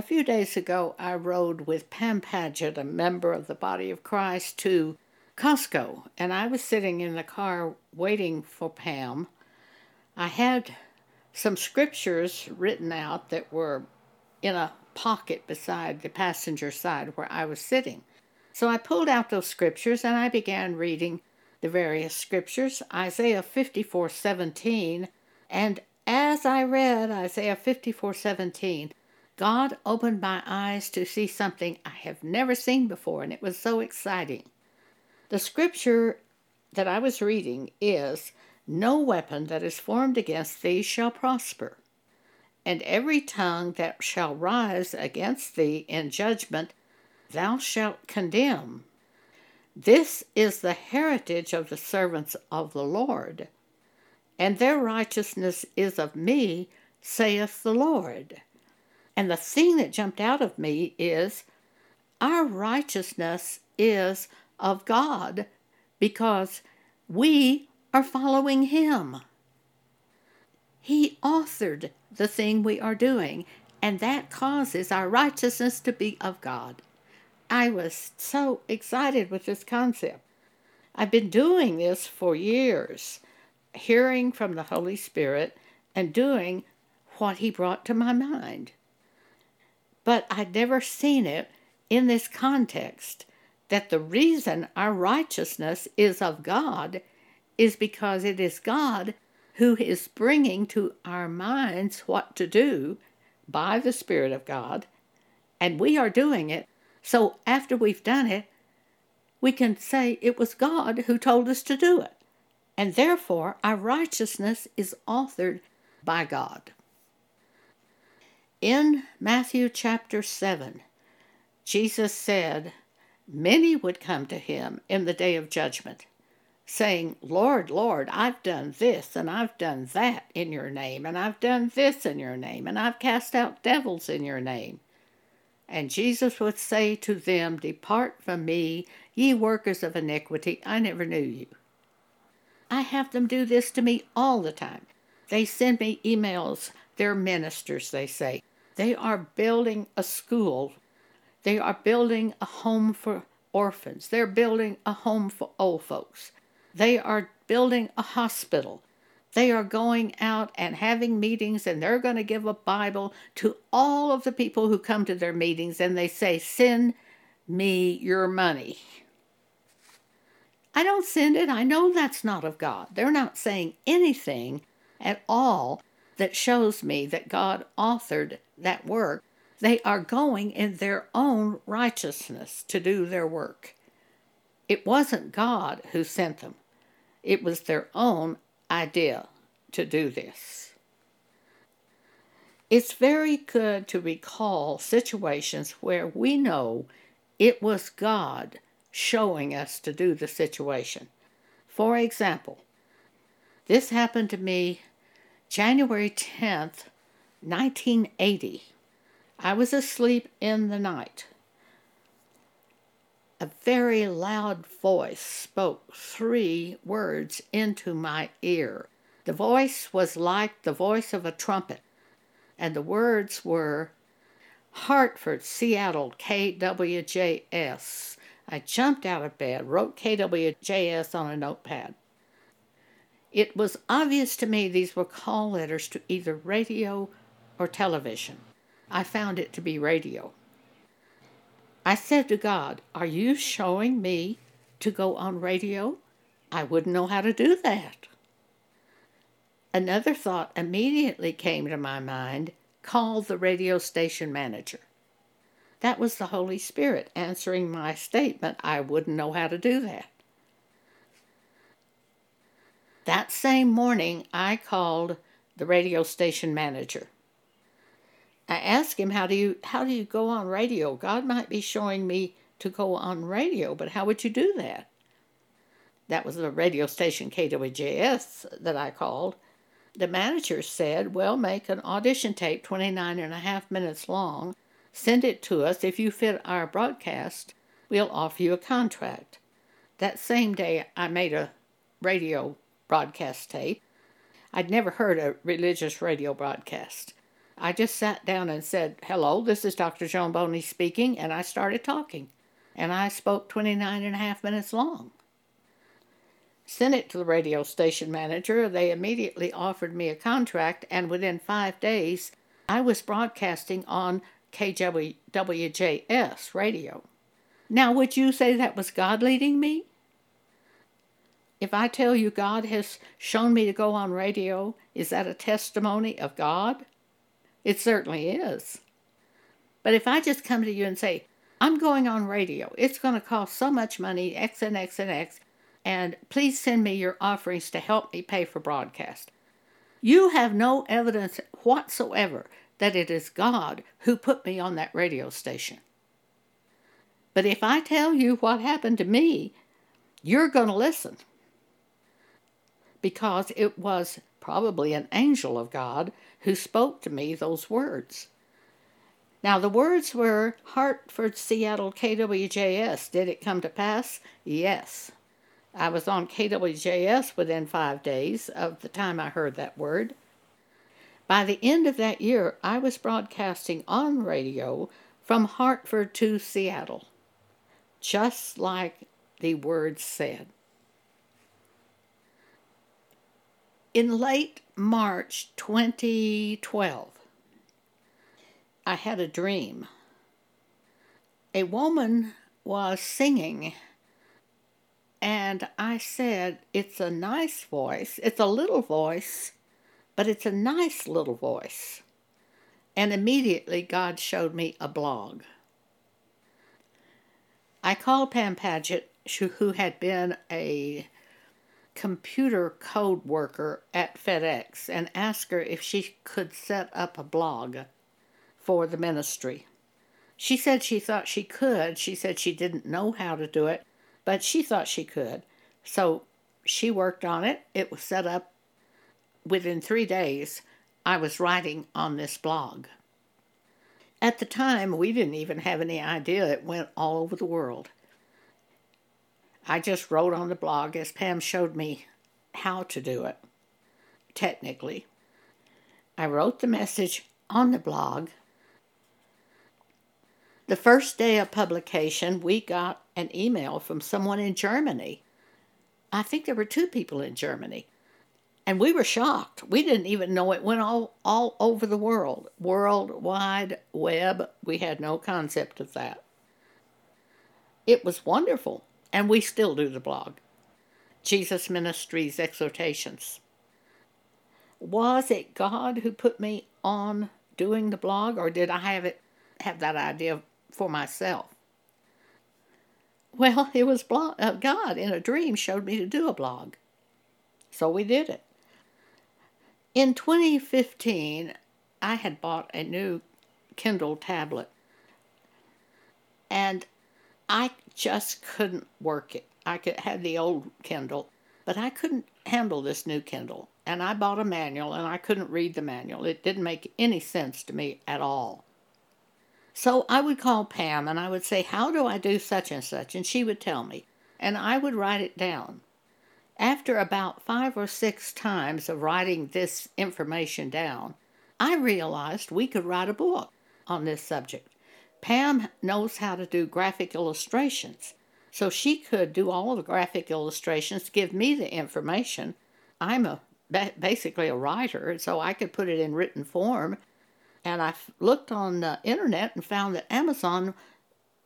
A few days ago, I rode with Pam Paget, a member of the Body of Christ, to Costco, and I was sitting in the car waiting for Pam. I had some scriptures written out that were in a pocket beside the passenger side where I was sitting. So I pulled out those scriptures and I began reading the various scriptures, Isaiah 54:17, and as I read Isaiah 54:17, God opened my eyes to see something I have never seen before, and it was so exciting. The scripture that I was reading is No weapon that is formed against thee shall prosper, and every tongue that shall rise against thee in judgment thou shalt condemn. This is the heritage of the servants of the Lord, and their righteousness is of me, saith the Lord. And the thing that jumped out of me is our righteousness is of God because we are following Him. He authored the thing we are doing, and that causes our righteousness to be of God. I was so excited with this concept. I've been doing this for years, hearing from the Holy Spirit and doing what He brought to my mind but I'd never seen it in this context that the reason our righteousness is of God is because it is God who is bringing to our minds what to do by the Spirit of God, and we are doing it. So after we've done it, we can say it was God who told us to do it. And therefore, our righteousness is authored by God. In Matthew chapter 7, Jesus said, Many would come to him in the day of judgment, saying, Lord, Lord, I've done this and I've done that in your name, and I've done this in your name, and I've cast out devils in your name. And Jesus would say to them, Depart from me, ye workers of iniquity, I never knew you. I have them do this to me all the time. They send me emails. They're ministers, they say. They are building a school. They are building a home for orphans. They're building a home for old folks. They are building a hospital. They are going out and having meetings, and they're going to give a Bible to all of the people who come to their meetings, and they say, Send me your money. I don't send it. I know that's not of God. They're not saying anything at all that shows me that God authored that work, they are going in their own righteousness to do their work. It wasn't God who sent them, it was their own idea to do this. It's very good to recall situations where we know it was God showing us to do the situation. For example, this happened to me January 10th, 1980. I was asleep in the night. A very loud voice spoke three words into my ear. The voice was like the voice of a trumpet, and the words were Hartford, Seattle, KWJS. I jumped out of bed, wrote KWJS on a notepad. It was obvious to me these were call letters to either radio or television. I found it to be radio. I said to God, Are you showing me to go on radio? I wouldn't know how to do that. Another thought immediately came to my mind call the radio station manager. That was the Holy Spirit answering my statement I wouldn't know how to do that. That same morning, I called the radio station manager. I asked him, "How do you how do you go on radio? God might be showing me to go on radio, but how would you do that?" That was the radio station KWJS that I called. The manager said, Well, make an audition tape 29 and a half minutes long, send it to us. If you fit our broadcast, we'll offer you a contract. That same day, I made a radio broadcast tape. I'd never heard a religious radio broadcast. I just sat down and said, Hello, this is Dr. Joan Boney speaking, and I started talking. And I spoke 29 and a half minutes long. Sent it to the radio station manager. They immediately offered me a contract, and within five days, I was broadcasting on KWJS radio. Now, would you say that was God leading me? If I tell you God has shown me to go on radio, is that a testimony of God? It certainly is. But if I just come to you and say, I'm going on radio, it's going to cost so much money, X and X and X, and please send me your offerings to help me pay for broadcast. You have no evidence whatsoever that it is God who put me on that radio station. But if I tell you what happened to me, you're going to listen. Because it was probably an angel of God who spoke to me those words. Now, the words were Hartford, Seattle, KWJS. Did it come to pass? Yes. I was on KWJS within five days of the time I heard that word. By the end of that year, I was broadcasting on radio from Hartford to Seattle, just like the words said. In late March 2012, I had a dream. A woman was singing, and I said, It's a nice voice. It's a little voice, but it's a nice little voice. And immediately God showed me a blog. I called Pam Paget, who had been a computer code worker at FedEx and asked her if she could set up a blog for the ministry. She said she thought she could. She said she didn't know how to do it, but she thought she could. So she worked on it. It was set up within three days. I was writing on this blog. At the time, we didn't even have any idea it went all over the world. I just wrote on the blog as Pam showed me how to do it, technically. I wrote the message on the blog. The first day of publication, we got an email from someone in Germany. I think there were two people in Germany. And we were shocked. We didn't even know it went all, all over the world. World Wide Web. We had no concept of that. It was wonderful and we still do the blog. Jesus Ministries Exhortations. Was it God who put me on doing the blog, or did I have it have that idea for myself? Well, it was blog, uh, God in a dream showed me to do a blog. So we did it. In 2015, I had bought a new Kindle tablet. And I just couldn't work it. I could had the old Kindle, but I couldn't handle this new Kindle. And I bought a manual and I couldn't read the manual. It didn't make any sense to me at all. So I would call Pam and I would say, How do I do such and such? And she would tell me. And I would write it down. After about five or six times of writing this information down, I realized we could write a book on this subject. Pam knows how to do graphic illustrations, so she could do all the graphic illustrations, to give me the information. I'm a basically a writer, so I could put it in written form. And I looked on the internet and found that Amazon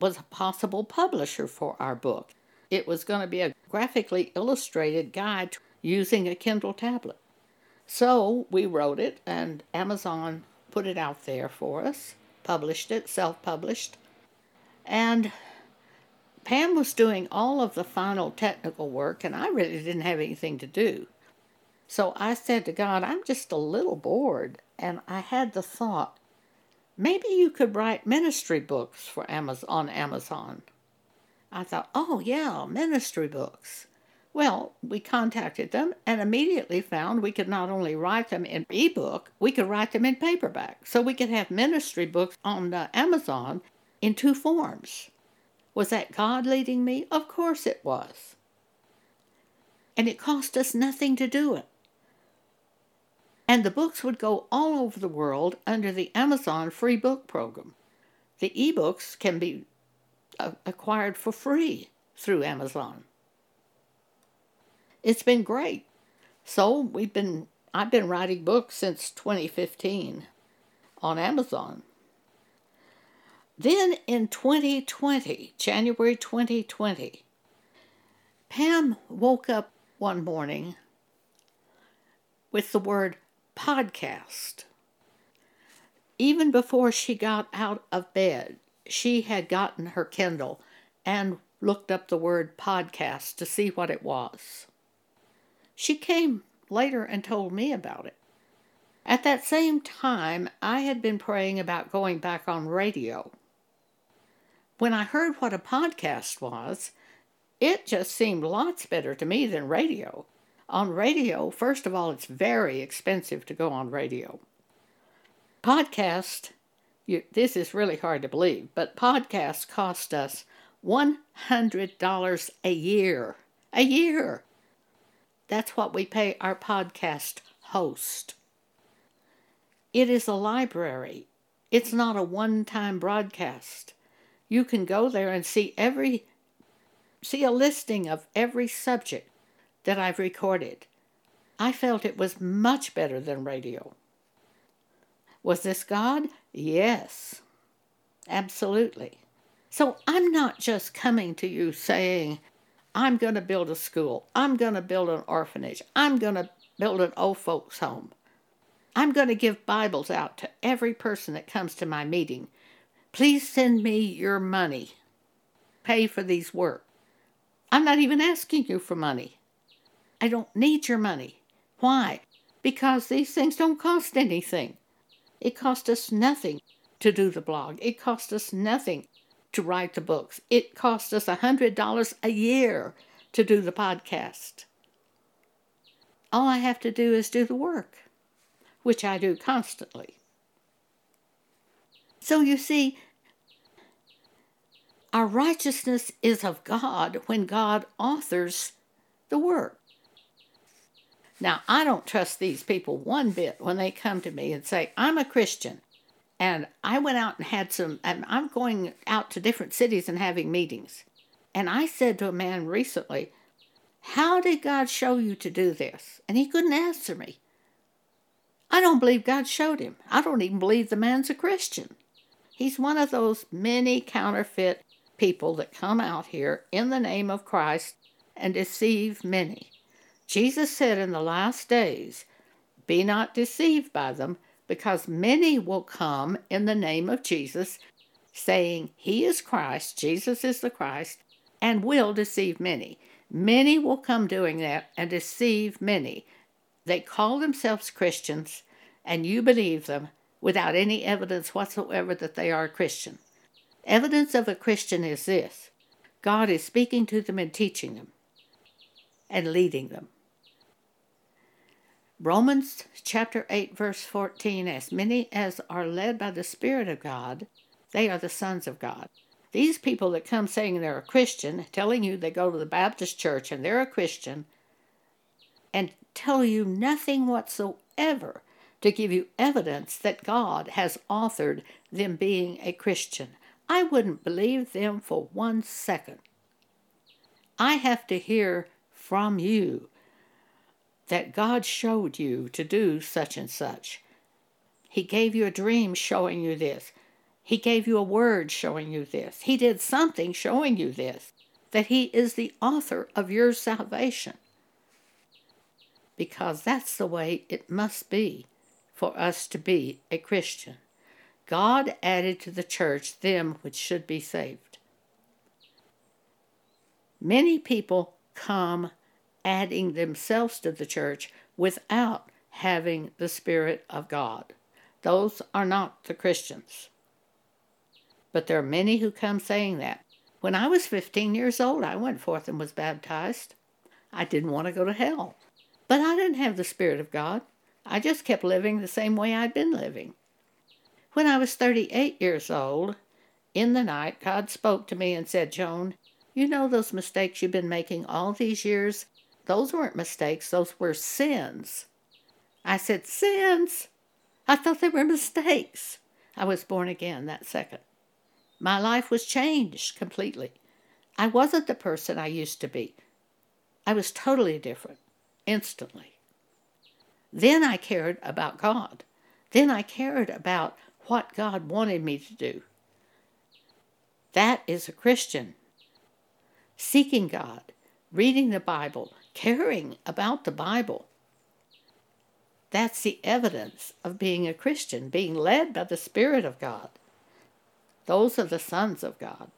was a possible publisher for our book. It was going to be a graphically illustrated guide using a Kindle tablet. So we wrote it, and Amazon put it out there for us published it, self published. And Pam was doing all of the final technical work, and I really didn't have anything to do. So I said to God, I'm just a little bored. And I had the thought, maybe you could write ministry books for Amazon on Amazon. I thought, oh yeah, ministry books. Well, we contacted them and immediately found we could not only write them in ebook, we could write them in paperback. So we could have ministry books on uh, Amazon in two forms. Was that God leading me? Of course it was. And it cost us nothing to do it. And the books would go all over the world under the Amazon free book program. The ebooks can be uh, acquired for free through Amazon. It's been great. So we've been I've been writing books since 2015 on Amazon. Then in 2020, January 2020, Pam woke up one morning with the word podcast. Even before she got out of bed, she had gotten her Kindle and looked up the word podcast to see what it was. She came later and told me about it. At that same time, I had been praying about going back on radio. When I heard what a podcast was, it just seemed lots better to me than radio. On radio, first of all, it's very expensive to go on radio. Podcast, you, this is really hard to believe, but podcasts cost us $100 a year. A year. That's what we pay our podcast host. It is a library. It's not a one time broadcast. You can go there and see every see a listing of every subject that I've recorded. I felt it was much better than radio. Was this God? Yes. Absolutely. So I'm not just coming to you saying, I'm going to build a school. I'm going to build an orphanage. I'm going to build an old folks' home. I'm going to give Bibles out to every person that comes to my meeting. Please send me your money. Pay for these work. I'm not even asking you for money. I don't need your money. Why? Because these things don't cost anything. It cost us nothing to do the blog. It cost us nothing to write the books. It costs us a $100 a year to do the podcast. All I have to do is do the work, which I do constantly. So you see, our righteousness is of God when God authors the work. Now, I don't trust these people one bit when they come to me and say, I'm a Christian. And I went out and had some, and I'm going out to different cities and having meetings. And I said to a man recently, How did God show you to do this? And he couldn't answer me. I don't believe God showed him. I don't even believe the man's a Christian. He's one of those many counterfeit people that come out here in the name of Christ and deceive many. Jesus said in the last days, Be not deceived by them, because many will come in the name of Jesus, saying, He is Christ, Jesus is the Christ, and will deceive many. Many will come doing that and deceive many. They call themselves Christians, and you believe them without any evidence whatsoever that they are a Christian. Evidence of a Christian is this God is speaking to them and teaching them and leading them. Romans chapter 8, verse 14 As many as are led by the Spirit of God, they are the sons of God. These people that come saying they're a Christian, telling you they go to the Baptist church and they're a Christian, and tell you nothing whatsoever to give you evidence that God has authored them being a Christian. I wouldn't believe them for one second. I have to hear from you that God showed you to do such and such. He gave you a dream showing you this. He gave you a word showing you this. He did something showing you this, that He is the author of your salvation. Because that's the way it must be for us to be a Christian. God added to the church them which should be saved. Many people come adding themselves to the church without having the Spirit of God. Those are not the Christians. But there are many who come saying that. When I was 15 years old, I went forth and was baptized. I didn't want to go to hell. But I didn't have the Spirit of God. I just kept living the same way I'd been living. When I was 38 years old, in the night, God spoke to me and said, Joan, you know those mistakes you've been making all these years? Those weren't mistakes, those were sins. I said, Sins. I thought they were mistakes. I was born again that second. My life was changed completely. I wasn't the person I used to be. I was totally different, instantly. Then I cared about God. Then I cared about what God wanted me to do. That is a Christian. Seeking God, reading the Bible, caring about the Bible. That's the evidence of being a Christian, being led by the Spirit of God. Those are the sons of God.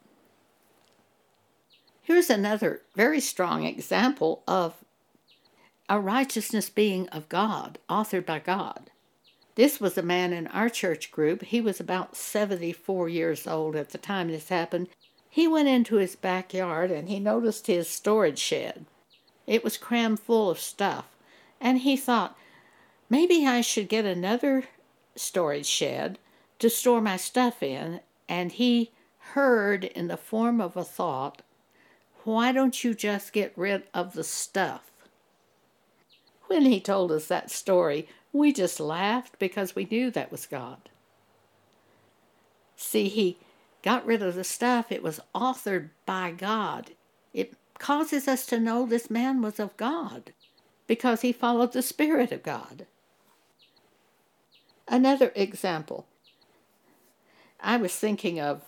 Here's another very strong example of a righteousness being of God, authored by God. This was a man in our church group. He was about 74 years old at the time this happened. He went into his backyard and he noticed his storage shed. It was crammed full of stuff. And he thought, maybe I should get another storage shed to store my stuff in and he heard in the form of a thought, Why don't you just get rid of the stuff? When he told us that story, we just laughed because we knew that was God. See, he got rid of the stuff. It was authored by God. Causes us to know this man was of God because he followed the Spirit of God. Another example I was thinking of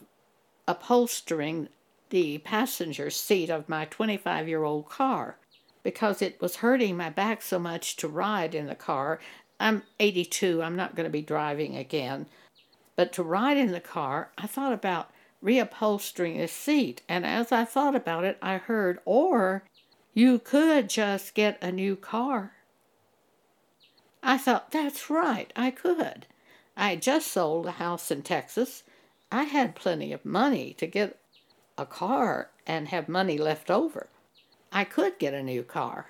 upholstering the passenger seat of my 25 year old car because it was hurting my back so much to ride in the car. I'm 82, I'm not going to be driving again. But to ride in the car, I thought about reupholstering a seat. And as I thought about it, I heard, or you could just get a new car. I thought, that's right, I could. I just sold a house in Texas. I had plenty of money to get a car and have money left over. I could get a new car.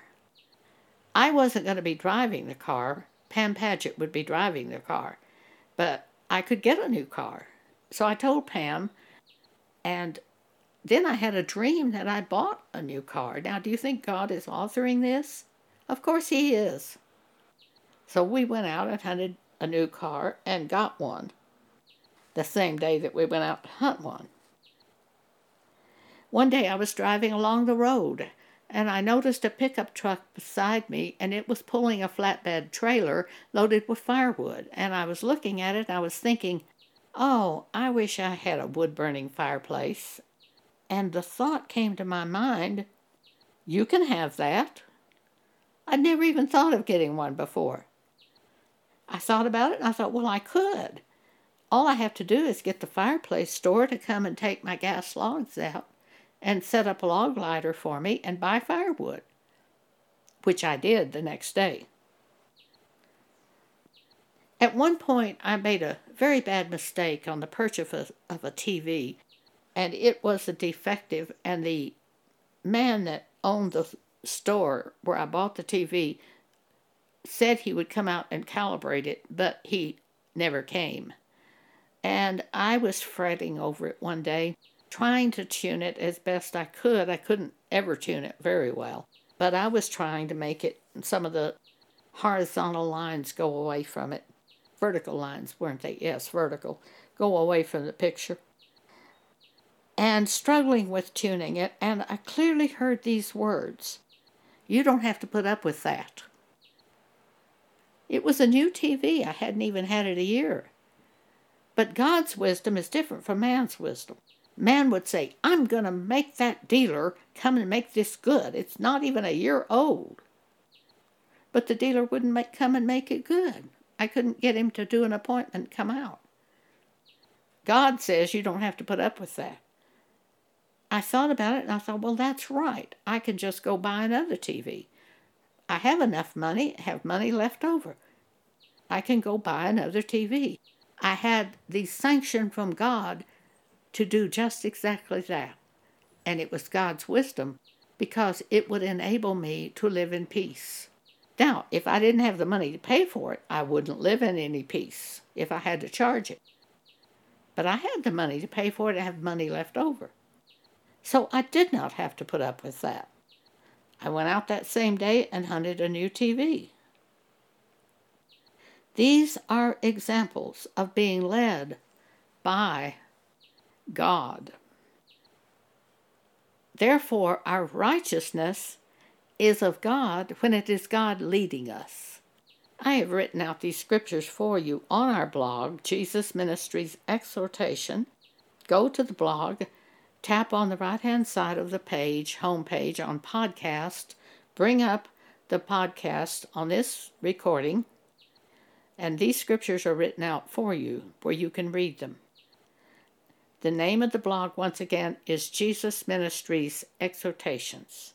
I wasn't going to be driving the car. Pam Paget would be driving the car. But I could get a new car. So I told Pam, and then I had a dream that I bought a new car. Now, do you think God is authoring this? Of course He is. So we went out and hunted a new car and got one the same day that we went out to hunt one. One day I was driving along the road and I noticed a pickup truck beside me and it was pulling a flatbed trailer loaded with firewood. And I was looking at it I was thinking, oh, I wish I had a wood burning fireplace. And the thought came to my mind, you can have that. I'd never even thought of getting one before. I thought about it and I thought, well, I could. All I have to do is get the fireplace store to come and take my gas logs out and set up a log lighter for me and buy firewood, which I did the next day. At one point, I made a very bad mistake on the purchase of a, of a TV, and it was a defective, and the man that owned the store where I bought the TV said he would come out and calibrate it, but he never came. And I was fretting over it one day, trying to tune it as best I could. I couldn't ever tune it very well, but I was trying to make it some of the horizontal lines go away from it. Vertical lines, weren't they? Yes, vertical. Go away from the picture. And struggling with tuning it, and I clearly heard these words You don't have to put up with that. It was a new TV. I hadn't even had it a year. But God's wisdom is different from man's wisdom. Man would say, I'm going to make that dealer come and make this good. It's not even a year old. But the dealer wouldn't make, come and make it good. I couldn't get him to do an appointment come out. God says you don't have to put up with that. I thought about it and I thought, well, that's right. I can just go buy another TV. I have enough money, have money left over. I can go buy another TV. I had the sanction from God to do just exactly that. And it was God's wisdom because it would enable me to live in peace. Now, if I didn't have the money to pay for it, I wouldn't live in any peace if I had to charge it. But I had the money to pay for it and have money left over. So I did not have to put up with that. I went out that same day and hunted a new TV. These are examples of being led by God. Therefore, our righteousness is of God when it is God leading us. I have written out these scriptures for you on our blog, Jesus Ministries Exhortation. Go to the blog, tap on the right hand side of the page, home page on podcast, bring up the podcast on this recording, and these scriptures are written out for you where you can read them. The name of the blog, once again, is Jesus Ministries Exhortations.